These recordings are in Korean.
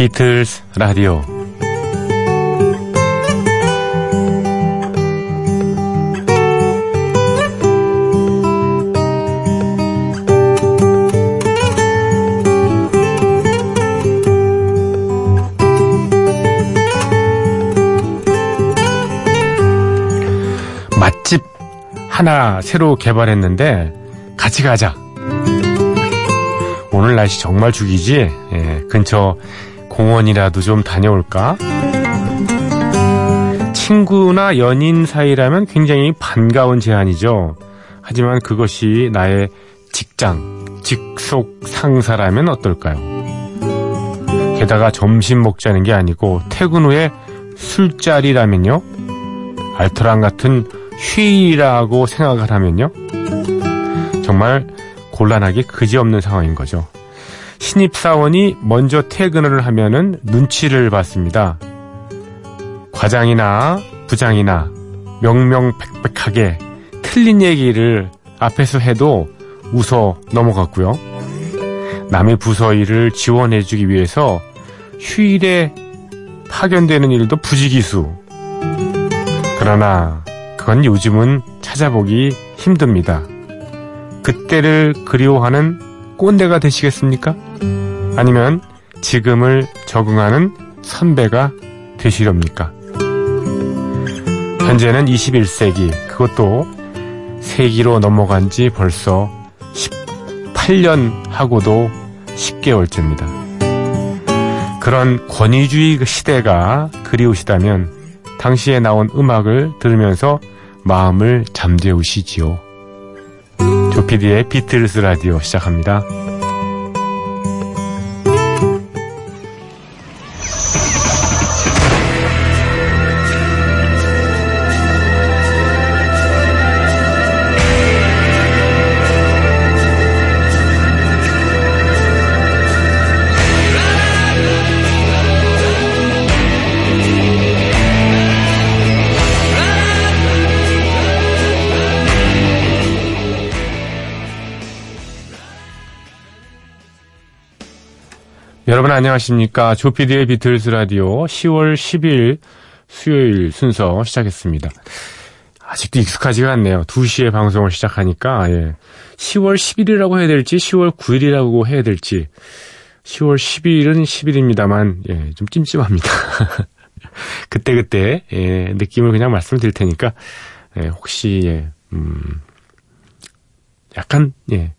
비틀스 라디오 맛집 하나 새로 개발했는데 같이 가자. 오늘 날씨 정말 죽이지? 예, 근처 공원이라도 좀 다녀올까? 친구나 연인 사이라면 굉장히 반가운 제안이죠. 하지만 그것이 나의 직장, 직속 상사라면 어떨까요? 게다가 점심 먹자는 게 아니고 퇴근 후에 술자리라면요? 알토란 같은 휴일이라고 생각을 하면요? 정말 곤란하기 그지없는 상황인 거죠. 신입사원이 먼저 퇴근을 하면은 눈치를 받습니다. 과장이나 부장이나 명명백백하게 틀린 얘기를 앞에서 해도 웃어 넘어갔고요. 남의 부서 일을 지원해주기 위해서 휴일에 파견되는 일도 부지기수. 그러나 그건 요즘은 찾아보기 힘듭니다. 그때를 그리워하는 꼰대가 되시겠습니까? 아니면 지금을 적응하는 선배가 되시렵니까? 현재는 21세기, 그것도 세기로 넘어간 지 벌써 18년 하고도 10개월째입니다. 그런 권위주의 그 시대가 그리우시다면 당시에 나온 음악을 들으면서 마음을 잠재우시지요. 조피디의 비틀스 라디오 시작합니다. 여러분 안녕하십니까. 조피디의 비틀스 라디오 10월 10일 수요일 순서 시작했습니다. 아직도 익숙하지가 않네요. 2시에 방송을 시작하니까, 예. 10월 10일이라고 해야 될지, 10월 9일이라고 해야 될지, 10월 10일은 10일입니다만, 예, 좀 찜찜합니다. 그때그때, 예, 느낌을 그냥 말씀드릴 테니까, 예, 혹시, 예, 음, 약간, 예,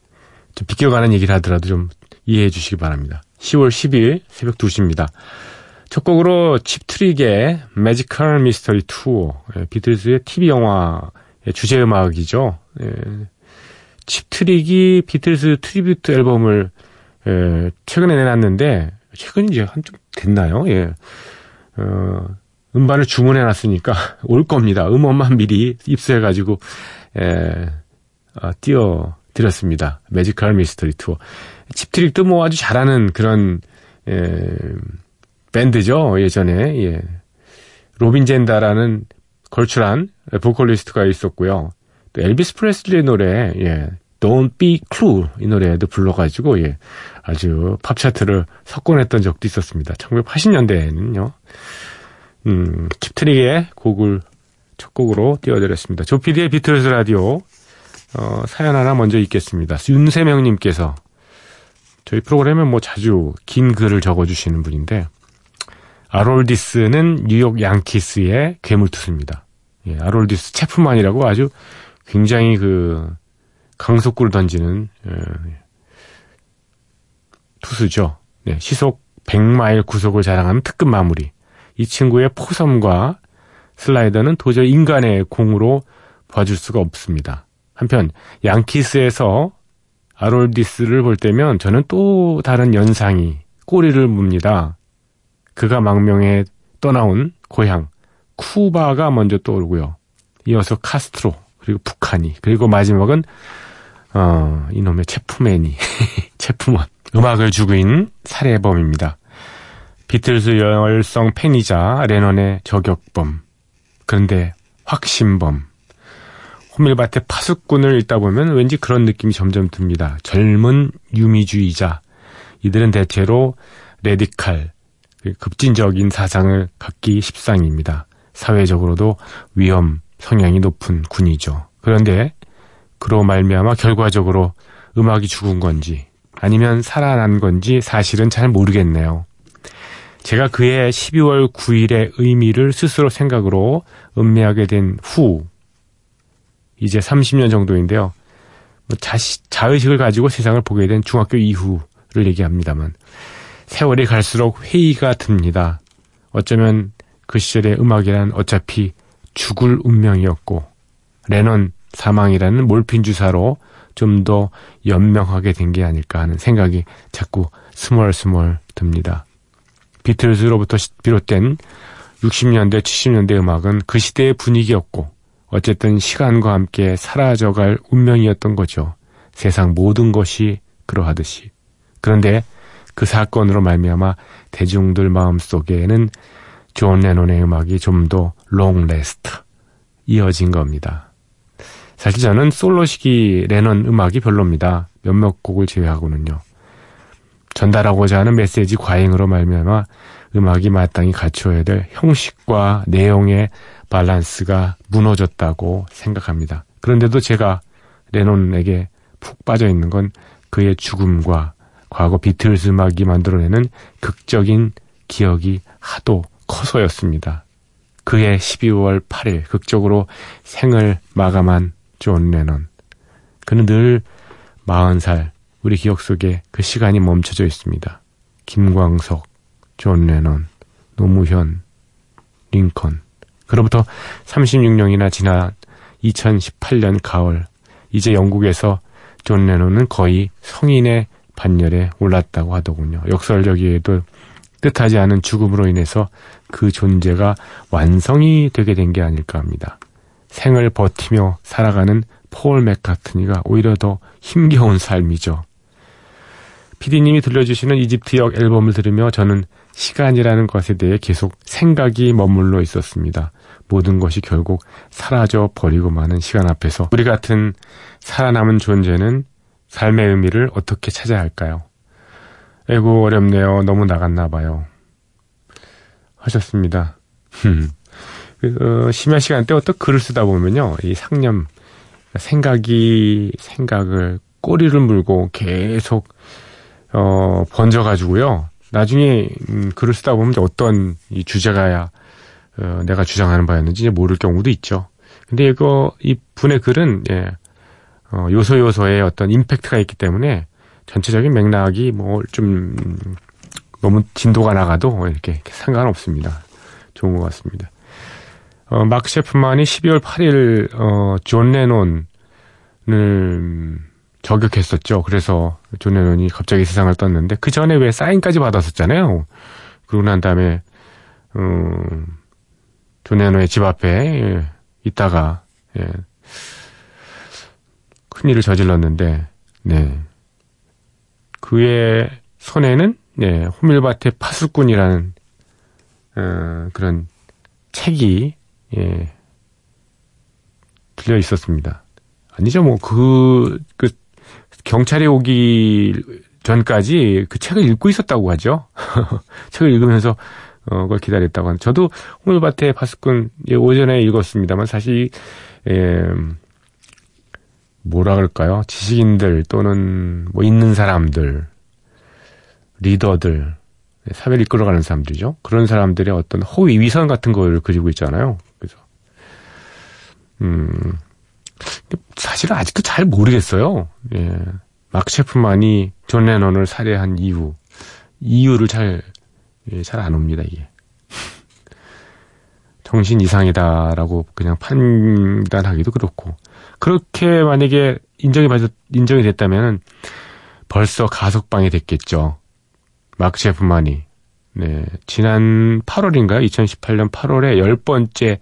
좀 비껴가는 얘기를 하더라도 좀 이해해 주시기 바랍니다. 10월 10일 새벽 2시입니다. 첫 곡으로 Cheap Trick의 Magical Mystery Tour, 예, 비틀즈의 TV 영화의 주제 음악이죠. 예, Cheap Trick이 비틀즈 tribute 앨범을 예, 최근에 내놨는데 최근 이제 한 좀 됐나요? 예. 어, 음반을 주문해 놨으니까 올 겁니다. 음원만 미리 입수해 가지고 예, 아, 띄워 드렸습니다. Magical Mystery Tour. Cheap Trick도 뭐 아주 잘하는 그런 예, 밴드죠. 예전에 예. 로빈 잰더라는 걸출한 보컬리스트가 있었고요. 또 엘비스 프레슬리 노래 예. Don't Be Cruel 이 노래도 불러가지고 예. 아주 팝 차트를 석권했던 적도 있었습니다. 1980년대에는요. 음, Cheap Trick의 곡을 첫 곡으로 띄워드렸습니다. 조피디의 비틀스 라디오 어, 사연 하나 먼저 읽겠습니다. 윤세명님께서 저희 프로그램에 뭐 자주 긴 글을 적어주시는 분인데 아롤디스는 뉴욕 양키스의 괴물투수입니다. 예, 아롤디스 체프만이라고 아주 굉장히 그 강속구를 던지는 예, 투수죠. 네, 시속 100마일 구속을 자랑하는 특급 마무리. 이 친구의 포섬과 슬라이더는 도저히 인간의 공으로 봐줄 수가 없습니다. 한편 양키스에서 아롤디스를 볼 때면 저는 또 다른 연상이 꼬리를 뭅니다. 그가 망명에 떠나온 고향 쿠바가 먼저 떠오르고요. 이어서 카스트로 그리고 북한이 그리고 마지막은 어, 이놈의 체프맨이 체프먼 음악을 죽인 살해범입니다. 비틀스 열성 팬이자 레넌의 저격범 그런데 확신범 호밀밭의 파수꾼을 읽다 보면 왠지 그런 느낌이 점점 듭니다. 젊은 유미주의자. 이들은 대체로 radical, 그 급진적인 사상을 갖기 십상입니다. 사회적으로도 위험 성향이 높은 군이죠. 그런데 그로 말미암아 결과적으로 음악이 죽은 건지 아니면 살아난 건지 사실은 잘 모르겠네요. 제가 그의 12월 9일의 의미를 스스로 생각으로 음미하게 된 후, 이제 30년 정도인데요. 뭐 자시, 자의식을 가지고 세상을 보게 된 중학교 이후를 얘기합니다만, 세월이 갈수록 회의가 듭니다. 어쩌면 그 시절의 음악이란 어차피 죽을 운명이었고, 레넌 사망이라는 몰핀 주사로 좀 더 연명하게 된 게 아닐까 하는 생각이 자꾸 스멀스멀 듭니다. 비틀즈로부터 비롯된 60년대, 70년대 음악은 그 시대의 분위기였고, 어쨌든 시간과 함께 사라져갈 운명이었던 거죠. 세상 모든 것이 그러하듯이. 그런데 그 사건으로 말미암아 대중들 마음속에는 존 레논의 음악이 좀 더 long last 이어진 겁니다. 사실 저는 솔로 시기 레논 음악이 별로입니다. 몇몇 곡을 제외하고는요. 전달하고자 하는 메시지 과잉으로 말미암아 음악이 마땅히 갖춰야 될 형식과 내용의 밸런스가 무너졌다고 생각합니다. 그런데도 제가 레논에게 푹 빠져 있는 건 그의 죽음과 과거 비틀스 음악이 만들어내는 극적인 기억이 하도 커서였습니다. 그의 12월 8일 극적으로 생을 마감한 존 레논. 그는 늘 40살 우리 기억 속에 그 시간이 멈춰져 있습니다. 김광석, 존 레논, 노무현, 링컨. 그로부터 36년이나 지난 2018년 가을, 이제 영국에서 존 레논은 거의 성인의 반열에 올랐다고 하더군요. 역설적이게도 뜻하지 않은 죽음으로 인해서 그 존재가 완성이 되게 된 게 아닐까 합니다. 생을 버티며 살아가는 폴 맥카트니가 오히려 더 힘겨운 삶이죠. 피디님이 들려주시는 이집트역 앨범을 들으며 저는 시간이라는 것에 대해 계속 생각이 머물러 있었습니다. 모든 것이 결국 사라져 버리고 마는 시간 앞에서 우리 같은 살아남은 존재는 삶의 의미를 어떻게 찾아야 할까요? 에고 어렵네요. 너무 나갔나 봐요. 하셨습니다. 그, 어, 심야 시간 때 어떤 글을 쓰다 보면요. 이 상념, 생각이, 생각을 꼬리를 물고 계속 어, 번져가지고요. 나중에 음, 글을 쓰다 보면 어떤 이 주제가야 어, 내가 주장하는 바였는지 모를 경우도 있죠. 근데 이거 이 분의 글은 예, 어, 요소 요소에 어떤 임팩트가 있기 때문에 전체적인 맥락이 뭐 좀 너무 진도가 나가도 이렇게 상관없습니다. 좋은 것 같습니다. 어, 마크 셰프만이 12월 8일 어, 존 레논을 저격했었죠. 그래서 존 레논이 갑자기 세상을 떴는데 그 전에 왜 사인까지 받았었잖아요. 그러고 난 다음에 음, 존 레논의 집 앞에 예, 있다가 예, 큰 일을 저질렀는데 네. 그의 손에는 네, 호밀밭의 파수꾼이라는 어, 그런 책이 예, 들려 있었습니다. 아니죠, 뭐, 그, 그, 경찰이 오기 전까지 그 책을 읽고 있었다고 하죠. 책을 읽으면서 어, 그걸 기다렸다고 하는. 저도 호물밭의 파수꾼 예, 오전에 읽었습니다만 사실 예, 뭐라 그럴까요? 지식인들 또는 뭐 있는 사람들, 리더들, 사회를 이끌어가는 사람들이죠. 그런 사람들의 어떤 호위 위선 같은 걸 그리고 있잖아요. 그래서 음 사실은 아직도 잘 모르겠어요. 예. 마크 셰프만이 존 레논을 살해한 이유, 이유를 잘, 예, 잘안 옵니다, 이게. 정신 이상이다라고 그냥 판단하기도 그렇고. 그렇게 만약에 인정이 받, 인정이 됐다면 벌써 가석방이 됐겠죠. 마크 셰프만이. 네. 지난 8월인가요? 2018년 8월에 열 번째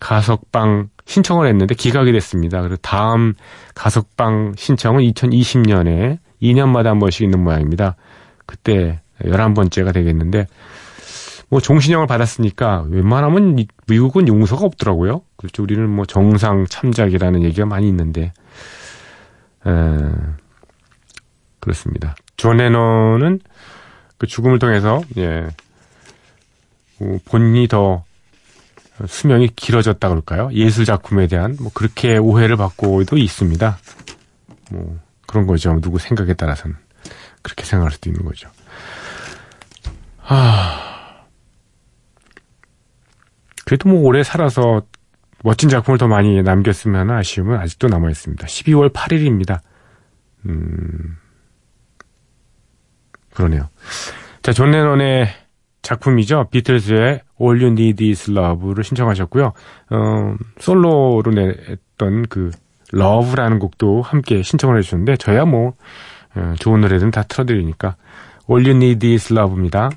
가석방 신청을 했는데 기각이 됐습니다. 그래서 다음 가석방 신청은 2020년에 2년마다 한 번씩 있는 모양입니다. 그때 11번째가 되겠는데 뭐 종신형을 받았으니까 웬만하면 미국은 용서가 없더라고요. 그렇죠. 우리는 뭐 정상 참작이라는 얘기가 많이 있는데 에, 그렇습니다. 존 레논은 그 죽음을 통해서 예뭐 본인이 더 수명이 길어졌다 그럴까요? 예술 작품에 대한 뭐 그렇게 오해를 받고도 있습니다. 뭐 그런 거죠. 누구 생각에 따라서는 그렇게 생각할 수도 있는 거죠. 아 그래도 뭐 오래 살아서 멋진 작품을 더 많이 남겼으면 하는 아쉬움은 아직도 남아 있습니다. 12월 8일입니다. 음 그러네요. 자, 존 레논의 작품이죠. 비틀즈의 All You Need Is Love를 신청하셨고요. 어, 솔로로 냈던 그 Love라는 곡도 함께 신청을 해주셨는데 저야 뭐 어, 좋은 노래들은 다 틀어드리니까 All You Need Is Love입니다.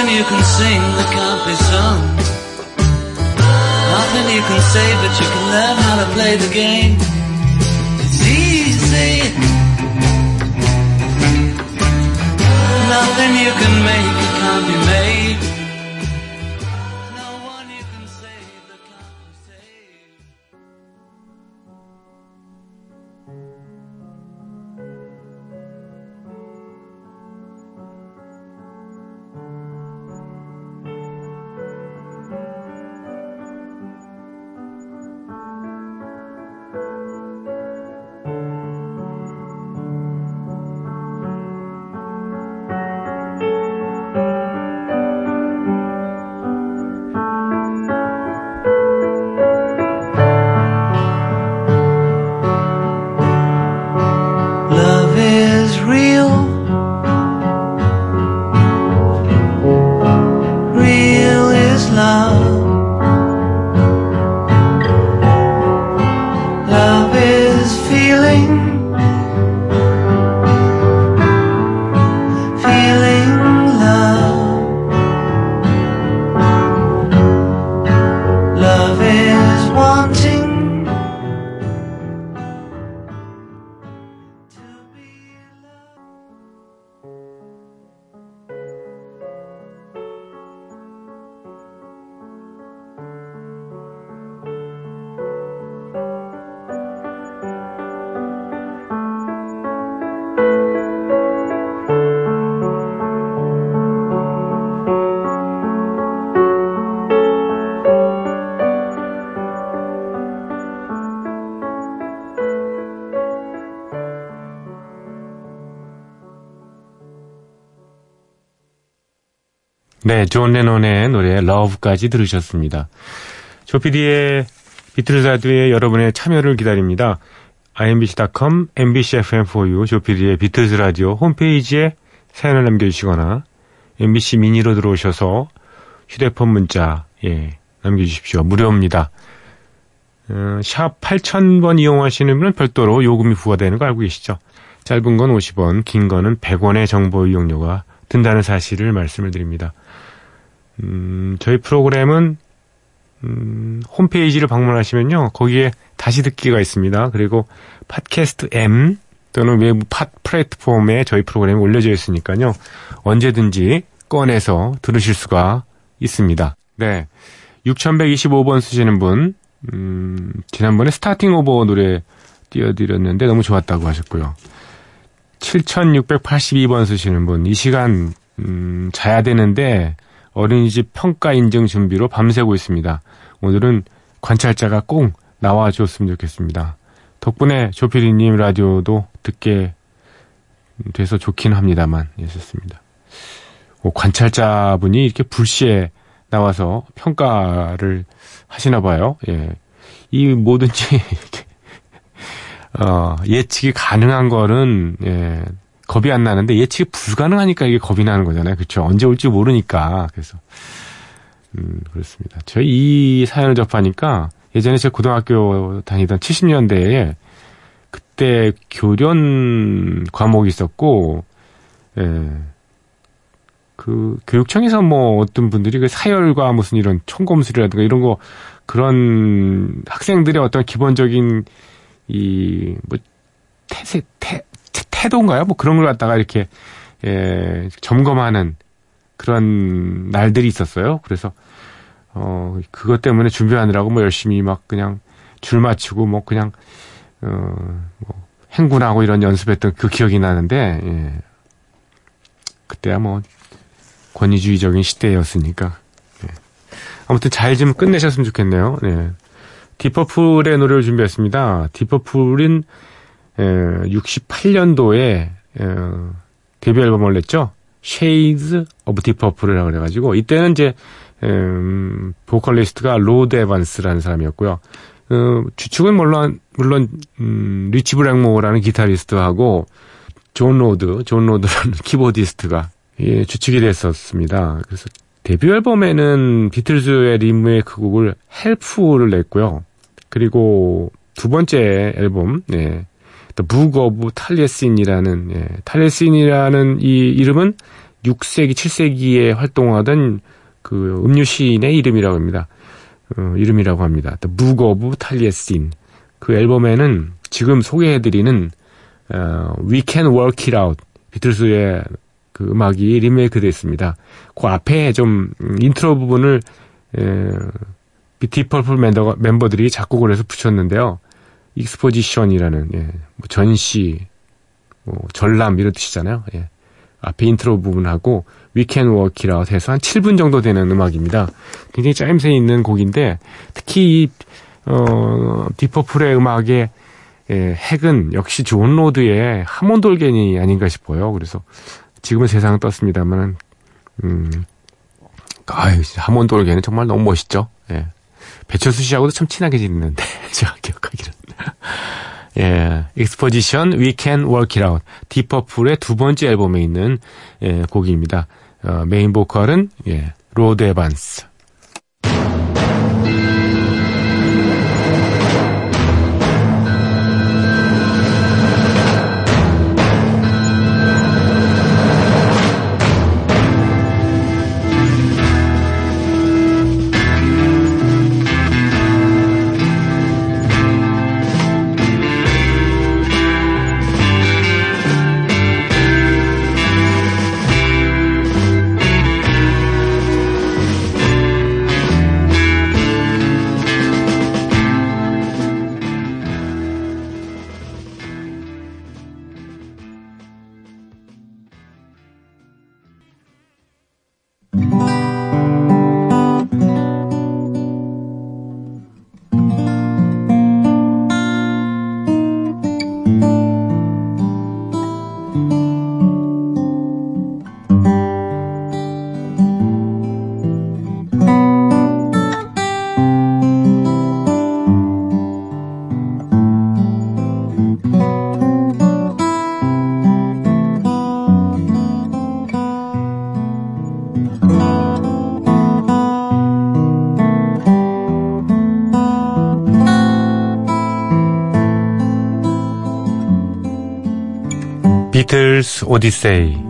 Nothing you can sing that can't be sung. Nothing you can say, but you can learn how to play the game. It's easy. Nothing you can make that can't be made. 네, 존 레논의 노래 Love까지 들으셨습니다. 조피디의 비틀즈 라디오에 여러분의 참여를 기다립니다. imbc.com, mbcfm4u, 조피디의 비틀즈 라디오 홈페이지에 사연을 남겨주시거나 mbc 미니로 들어오셔서 휴대폰 문자 예 남겨주십시오. 무료입니다. 어, 샵 8000번 이용하시는 분은 별도로 요금이 부과되는 거 알고 계시죠? 짧은 건 50원, 긴 거는 100원의 정보 이용료가 든다는 사실을 말씀을 드립니다. 음, 저희 프로그램은 음, 홈페이지를 방문하시면요. 거기에 다시 듣기가 있습니다. 그리고 팟캐스트 M 또는 외부 팟 플랫폼에 저희 프로그램이 올려져 있으니까요. 언제든지 꺼내서 들으실 수가 있습니다. 네. 6125번 쓰시는 분, 음, 지난번에 스타팅 오버 노래 띄워드렸는데 너무 좋았다고 하셨고요. 7682번 쓰시는 분, 이 시간, 음, 자야 되는데 어린이집 평가 인증 준비로 밤새고 있습니다. 오늘은 관찰자가 꼭 나와줬으면 좋겠습니다. 덕분에 조피디님 라디오도 듣게 돼서 좋긴 합니다만, 예습습니다. 뭐 관찰자분이 이렇게 불시에 나와서 평가를 하시나 봐요. 예. 이 뭐든지 이렇게 어, 예측이 가능한 거는 예, 겁이 안 나는데 예측이 불가능하니까 이게 겁이 나는 거잖아요. 그렇죠? 언제 올지 모르니까. 그래서 음, 그렇습니다. 저희 이 사연을 접하니까 예전에 제 고등학교 다니던 70년대에 그때 교련 과목이 있었고 예. 그 교육청에서 뭐 어떤 분들이 그 사열과 무슨 이런 총검술이라든가 이런 거 그런 학생들의 어떤 기본적인 이 뭐 태세 태 태도인가요? 뭐 그런 걸 갖다가 이렇게 예, 점검하는 그런 날들이 있었어요. 그래서 어 그것 때문에 준비하느라고 뭐 열심히 막 그냥 줄 맞추고 뭐 그냥 어 뭐 행군하고 이런 연습했던 그 기억이 나는데 예. 그때야 뭐 권위주의적인 시대였으니까 예. 아무튼 잘 좀 끝내셨으면 좋겠네요. 네. Deep Purple의 노래를 준비했습니다. Deep Purple은 68년도에 데뷔 앨범을 냈죠. Shades of Deep Purple이라고 그래가지고 이때는 이제 음, 보컬리스트가 로드 에반스라는 사람이었고요. 어, 주축은 물론 물론 음, 리치 블랙모어라는 기타리스트하고 존 로드, 존 로드라는 키보디스트가 예, 주축이 됐었습니다. 그래서 데뷔 앨범에는 비틀즈의 리메이크 곡을 Help를 냈고요. 그리고 두 번째 앨범, 예, The Book of Taliesin이라는, 예, Taliesin이라는 이 이름은 6세기, 7세기에 활동하던 그 음유 시인의 이름이라고 합니다. 어, 이름이라고 합니다. The Book of Taliesin. 그 앨범에는 지금 소개해드리는 어, We Can Work It Out 비틀스의 그 음악이 리메이크 됐습니다. 그 앞에 좀 음, 인트로 부분을 에, 멤버, 멤버들이 작곡을 해서 붙였는데요. Exposition이라는 예, 뭐 전시, 뭐 전람 이런 뜻이잖아요. 예. 앞에 인트로 부분하고 It Out 해서 한 7분 정도 되는 음악입니다. 굉장히 짜임새 있는 곡인데 특히 이 어, 딥퍼플의 음악의 예, 핵은 역시 존 로드의 하몬드 올겐이 아닌가 싶어요. 그래서 지금은 세상 떴습니다만, 음, 아유, 하몬드 올겐은 정말 너무 멋있죠. 예. 배철수 씨하고도 참 친하게 지냈는데, 제가 기억하기는. 예, Exposition We Can Work It Out. 딥퍼플의 두 번째 앨범에 있는 예, 곡입니다. 어, 메인 보컬은 예, 로드 에반스. 오디세이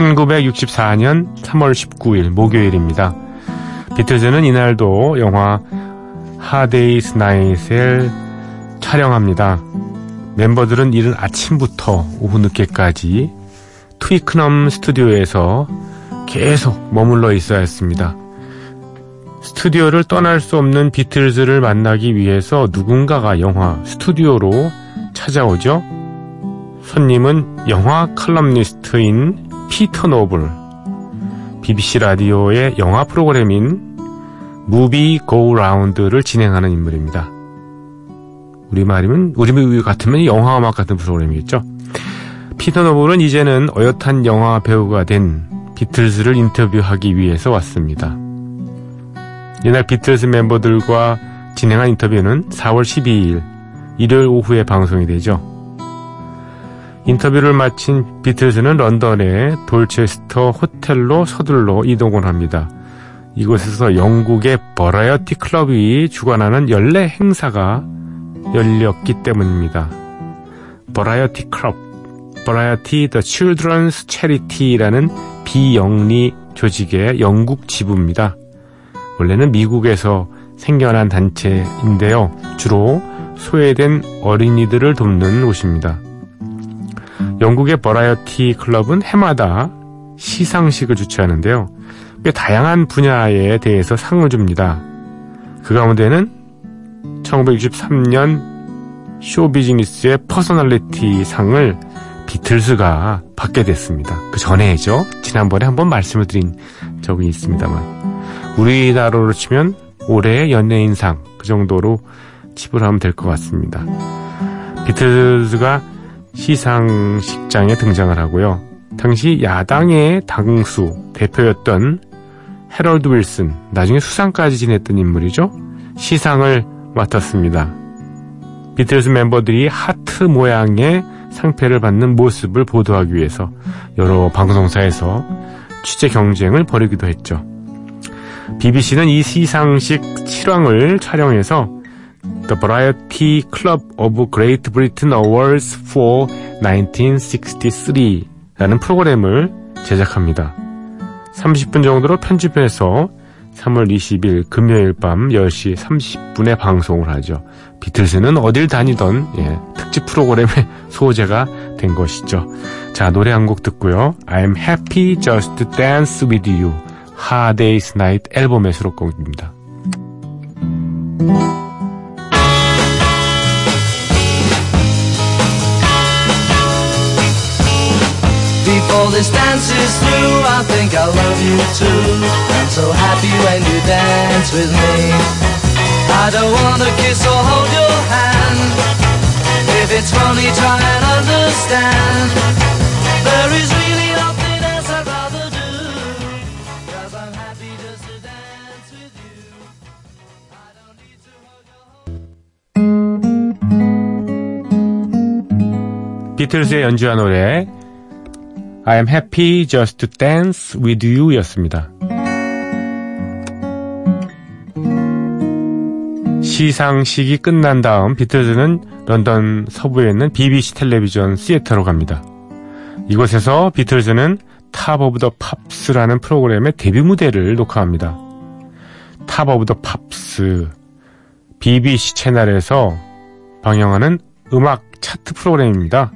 1964년 3월 19일 목요일입니다. 비틀즈는 이날도 영화 하데이스 나잇을 촬영합니다. 멤버들은 이른 아침부터 오후 늦게까지 트위크넘 스튜디오에서 계속 머물러 있어야 했습니다. 스튜디오를 떠날 수 없는 비틀즈를 만나기 위해서 누군가가 영화 스튜디오로 찾아오죠. 손님은 영화 칼럼니스트인 피터 노블, BBC 라디오의 영화 프로그램인 Movie Go Round를 진행하는 인물입니다. 우리말이면 우리 같으면 영화 음악 같은 프로그램이겠죠. 피터 노블은 이제는 어엿한 영화 배우가 된 비틀즈를 인터뷰하기 위해서 왔습니다. 이날 비틀즈 멤버들과 진행한 인터뷰는 4월 12일 일요일 오후에 방송이 되죠. 인터뷰를 마친 비틀즈는 런던의 돌체스터 호텔로 서둘러 이동을 합니다. 이곳에서 영국의 버라이어티 클럽이 주관하는 연례 행사가 열렸기 때문입니다. 버라이어티 클럽, 버라이어티 The Children's Charity라는 비영리 조직의 영국 지부입니다. 원래는 미국에서 생겨난 단체인데요. 주로 소외된 어린이들을 돕는 곳입니다. 영국의 버라이어티 클럽은 해마다 시상식을 주최하는데요. 꽤 다양한 분야에 대해서 상을 줍니다. 그 가운데는 1963년 쇼비즈니스의 personality 상을 비틀스가 받게 됐습니다. 그 전에죠. 지난번에 한번 말씀을 드린 적이 있습니다만 우리나라로 치면 올해의 연예인상 그 정도로 지불하면 될 것 같습니다. 비틀스가 시상식장에 등장을 하고요. 당시 야당의 당수 대표였던 해럴드 윌슨, 나중에 수상까지 지냈던 인물이죠. 시상을 맡았습니다. 비틀스 멤버들이 하트 모양의 상패를 받는 모습을 보도하기 위해서 여러 방송사에서 취재 경쟁을 벌이기도 했죠. BBC는 이 시상식 7왕을 촬영해서 The Variety Club of Great Britain Awards for 1963 라는 프로그램을 제작합니다. 30분 정도로 편집해서 3월 20일 금요일 밤 10시 30분에 방송을 하죠. 비틀스는 어딜 다니던 예, 특집 프로그램의 소재가 된 것이죠. 자, 노래 한 곡 듣고요. I'm happy just to dance with you. Hard Day's Night 앨범의 수록곡입니다. this dance is through, I think I love you too. I'm so happy when you dance with me. I don't wanna kiss or hold your hand. If it's funny, try and understand. There is really nothing else I'd rather do. Cause I'm happy just to dance with you. I don't need to hug or hold 비틀스의 연주한 노래 I'm happy just to dance with you 였습니다. 시상식이 끝난 다음 비틀즈는 런던 서부에 있는 BBC 텔레비전 Theatre로 갑니다. 이곳에서 비틀즈는 Top of the Pops라는 프로그램의 데뷔 무대를 녹화합니다. Top of the Pops BBC 채널에서 방영하는 음악 차트 프로그램입니다.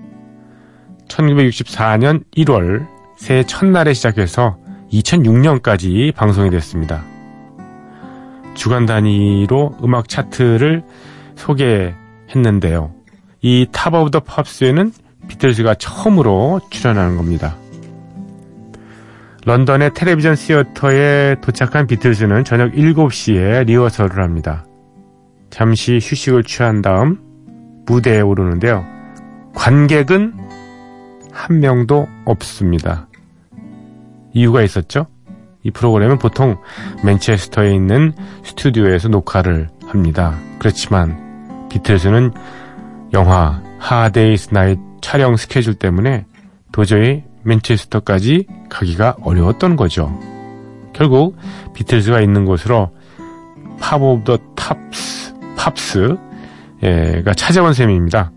1964년 1월 새해 첫날에 시작해서 2006년까지 방송이 됐습니다. 주간 단위로 음악 차트를 소개했는데요. 이 Top of the Pops에는 비틀즈가 처음으로 출연하는 겁니다. 런던의 텔레비전 시어터에 도착한 비틀즈는 저녁 7시에 리허설을 합니다. 잠시 휴식을 취한 다음 무대에 오르는데요. 관객은 한 명도 없습니다. 이유가 있었죠? 이 프로그램은 보통 맨체스터에 있는 스튜디오에서 녹화를 합니다. 그렇지만 비틀즈는 영화 Hard Day's Night 촬영 스케줄 때문에 도저히 맨체스터까지 가기가 어려웠던 거죠. 결국 비틀즈가 있는 곳으로 Pop of the Tops, Pops가 찾아온 셈입니다.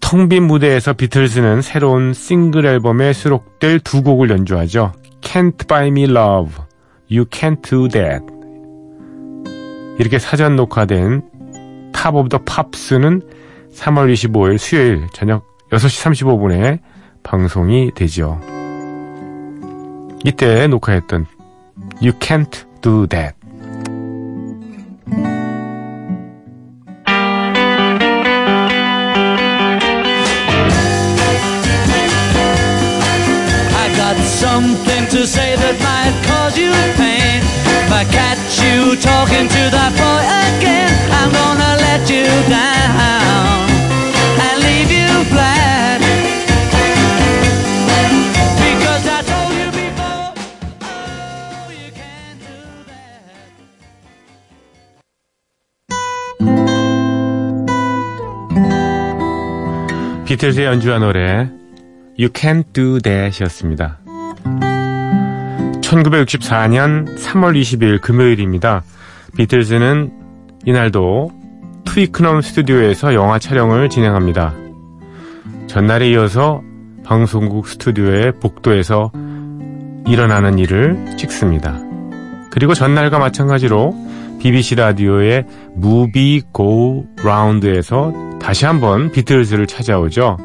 텅 빈 무대에서 비틀즈는 새로운 싱글 앨범에 수록될 두 곡을 연주하죠. Can't Buy Me Love, You Can't Do That. 이렇게 사전 녹화된 Top of the Pops는 3월 25일 수요일 저녁 6시 35분에 방송이 되죠. 이때 녹화했던 You Can't Do That. You talking to that boy again, I'm gonna let you down and leave you flat. Because I told you before, oh, you can't do that. 비틀즈의 연주한 노래 You Can't Do That이었습니다. 1964년 3월 20일 금요일입니다. 비틀즈는 이날도 트위크넘 스튜디오에서 영화 촬영을 진행합니다. 전날에 이어서 방송국 스튜디오의 복도에서 일어나는 일을 찍습니다. 그리고 전날과 마찬가지로 BBC 라디오의 무비 고 라운드에서 다시 한번 비틀즈를 찾아오죠.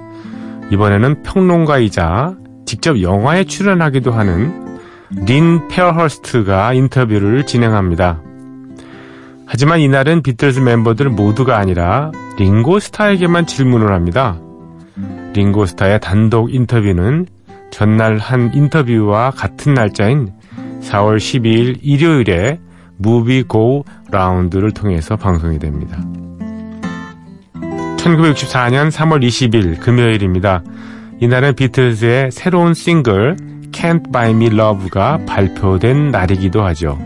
이번에는 평론가이자 직접 영화에 출연하기도 하는 린 페어허스트가 인터뷰를 진행합니다. 하지만 이날은 비틀즈 멤버들 모두가 아니라 링고스타에게만 질문을 합니다. 링고스타의 단독 인터뷰는 전날 한 인터뷰와 같은 날짜인 4월 12일 일요일에 Movie Go Round를 통해서 방송이 됩니다. 1964년 3월 20일 금요일입니다. 이날은 비틀즈의 새로운 싱글 Can't Buy Me Love가 발표된 날이기도 하죠.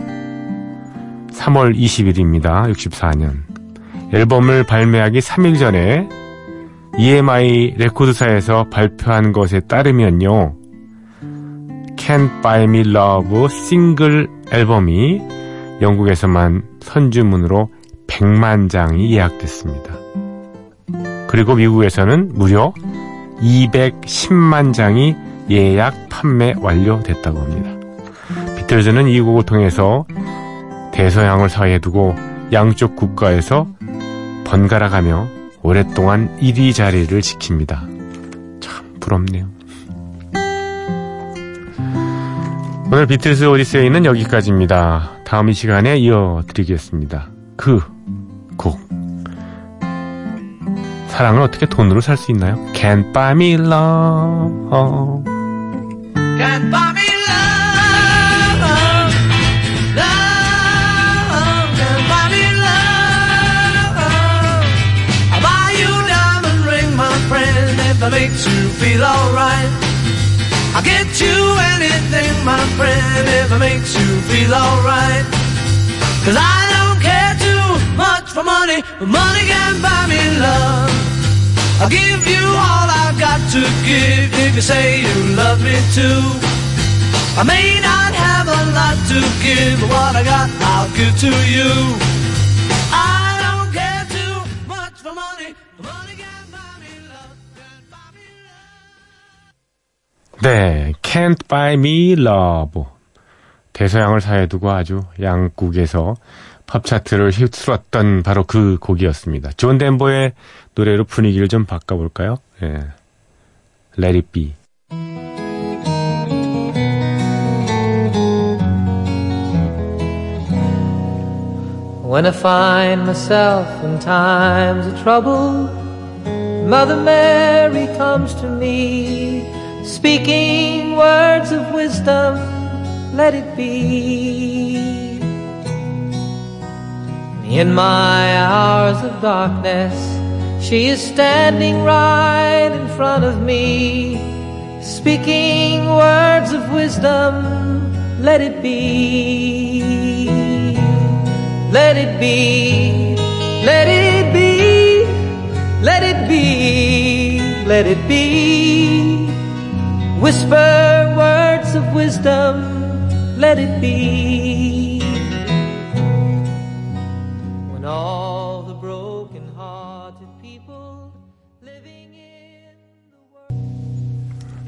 3월 20일입니다. 64년. 앨범을 발매하기 3일 전에 EMI 레코드사에서 발표한 것에 따르면요. Can't Buy Me Love 싱글 앨범이 영국에서만 선주문으로 100만 장이 예약됐습니다. 그리고 미국에서는 무려 210만 장이 예약 판매 완료됐다고 합니다. 비틀즈는 이 곡을 통해서 대서양을 사이에 두고 양쪽 국가에서 번갈아가며 오랫동안 1위 자리를 지킵니다. 참 부럽네요. 오늘 비틀즈 오디세이는 여기까지입니다. 다음 이 시간에 이어드리겠습니다. 그 곡. 사랑을 어떻게 돈으로 살 수 있나요? Can't buy me love. Can't buy me love, love. Buy me love. I'll buy you a diamond ring, my friend, if that makes you feel alright. I'll get you anything, my friend, if it makes you feel alright. Cause I don't care too much for money, but money can buy me love. I'll give you all I've got to give if you say you love me too. I may not have a lot to give, but what I got I'll give to you. I don't care too much for money, money can buy me love. Can buy me love. 네, Can't Buy Me Love. 대서양을 사이에 두고 아주 양국에서 팝 차트를 휩쓸었던 바로 그 곡이었습니다. 존 덴버의 노래로 분위기를 좀 바꿔볼까요? 예. Let It Be. When I find myself in times of trouble, Mother Mary comes to me, speaking words of wisdom, let it be. In my hours of darkness, she is standing right in front of me, speaking words of wisdom, let it be. Let it be, let it be, let it be, let it be. Whisper words of wisdom, let it be.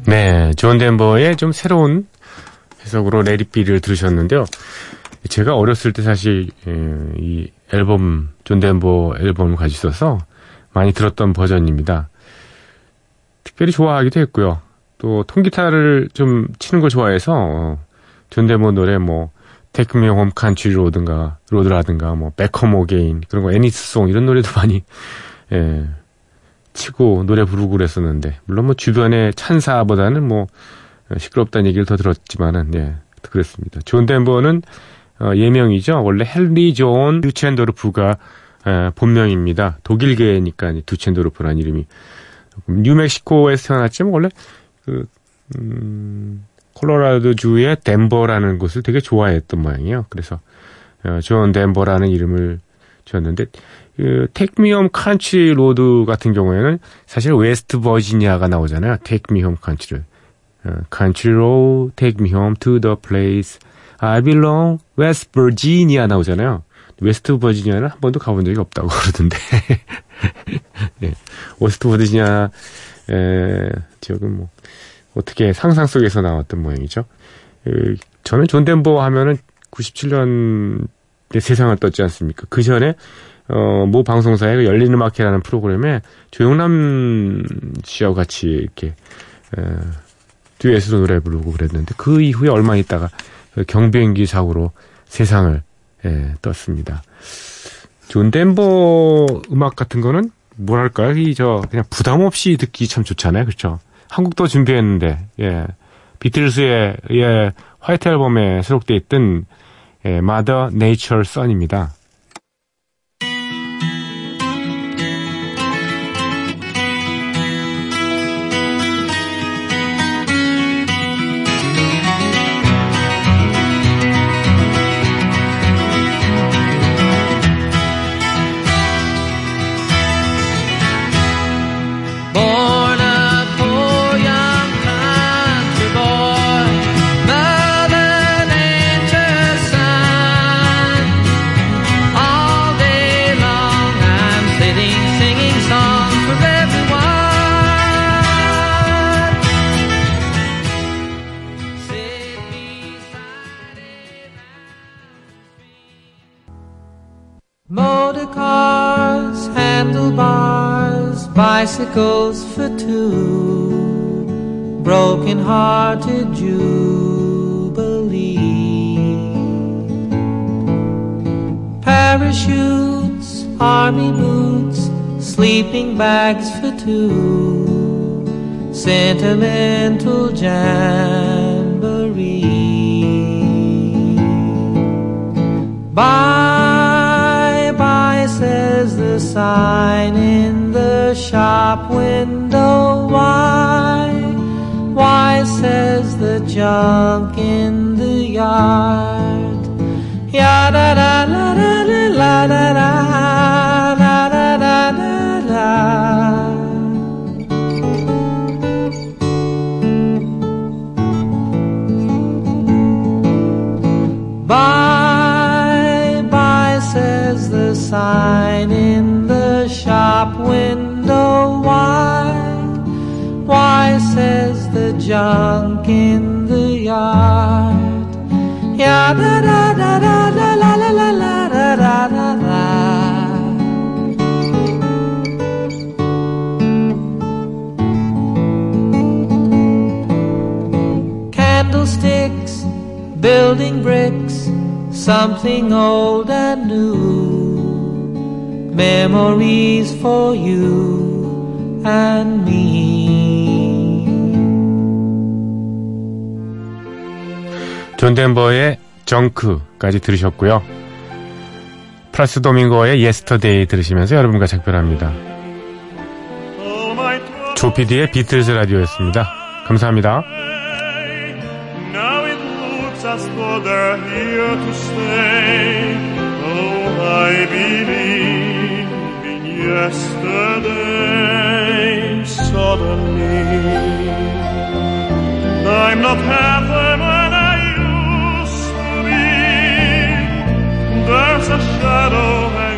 네, 존 덴버의 좀 새로운 해석으로 레리비를 들으셨는데요. 제가 어렸을 때 사실 예, 이 앨범 존 덴버 앨범을 가지고 있어서 많이 들었던 버전입니다. 특별히 좋아하기도 했고요. 또 통기타를 좀 치는 걸 좋아해서 어, 존 덴버 노래 뭐 Take Me Home Country Road인가 Road라든가 뭐 Home Again 그런 거 Annie's Song 이런 노래도 많이 예, 치고 노래 부르고 그랬었는데 물론 뭐 주변의 찬사보다는 뭐 시끄럽다는 얘기를 더 들었지만은 예, 그랬습니다. 존 덴버는 어, 예명이죠. 원래 헨리 존 듀첸도르프가 에, 본명입니다. 독일계니까 두첸도르프라는 이름이 뉴멕시코에서 태어났지만 원래 그 음, 콜로라도 주의 덴버라는 곳을 되게 좋아했던 모양이에요. 그래서 어, 존 덴버라는 이름을 지었는데 그 Take Me Home Country Road 같은 경우에는 사실 웨스트 버지니아가 나오잖아요. Take Me Home Country를 Country Road Take Me Home to the place I belong West Virginia 나오잖아요. 웨스트 버지니아는 한 번도 가본 적이 없다고 그러던데. 네. 웨스트 버지니아 에, 지역은 뭐 어떻게 상상 속에서 나왔던 모양이죠. 에, 저는 존 덴버 하면은 97년에 세상을 떴지 않습니까? 그 전에 어, 모 방송사의 그 열린 음악회라는 프로그램에 조영남 씨와 같이 이렇게 에, 듀엣으로 노래 부르고 그랬는데 그 이후에 얼마 있다가 그 경비행기 사고로 세상을 예, 떴습니다. 존 덴버 음악 같은 거는 뭐랄까요? 이 저 그냥 부담 없이 듣기 참 좋잖아요. 그렇죠? 한 곡 또 준비했는데 예. 비틀스의 예, 화이트 앨범에 수록돼 있던 예, Mother Nature's Son입니다. Broken hearted jubilee. Parachutes, army boots, sleeping bags for two, sentimental jamboree. Bye bye, says the sign in the shop window. Why? Says the junk in the yard. Ya da da da la da da junk in the yard. Ya da da da da da la la la la da da da da. Candlesticks, building bricks, something old and new. Memories for you and me. 존 덴버의 Junk까지 들으셨고요. 플라시도 도밍고의 Yesterday 들으시면서 여러분과 작별합니다. 조피디의 비틀즈 라디오였습니다. 감사합니다. Now it looks as though there's a shadow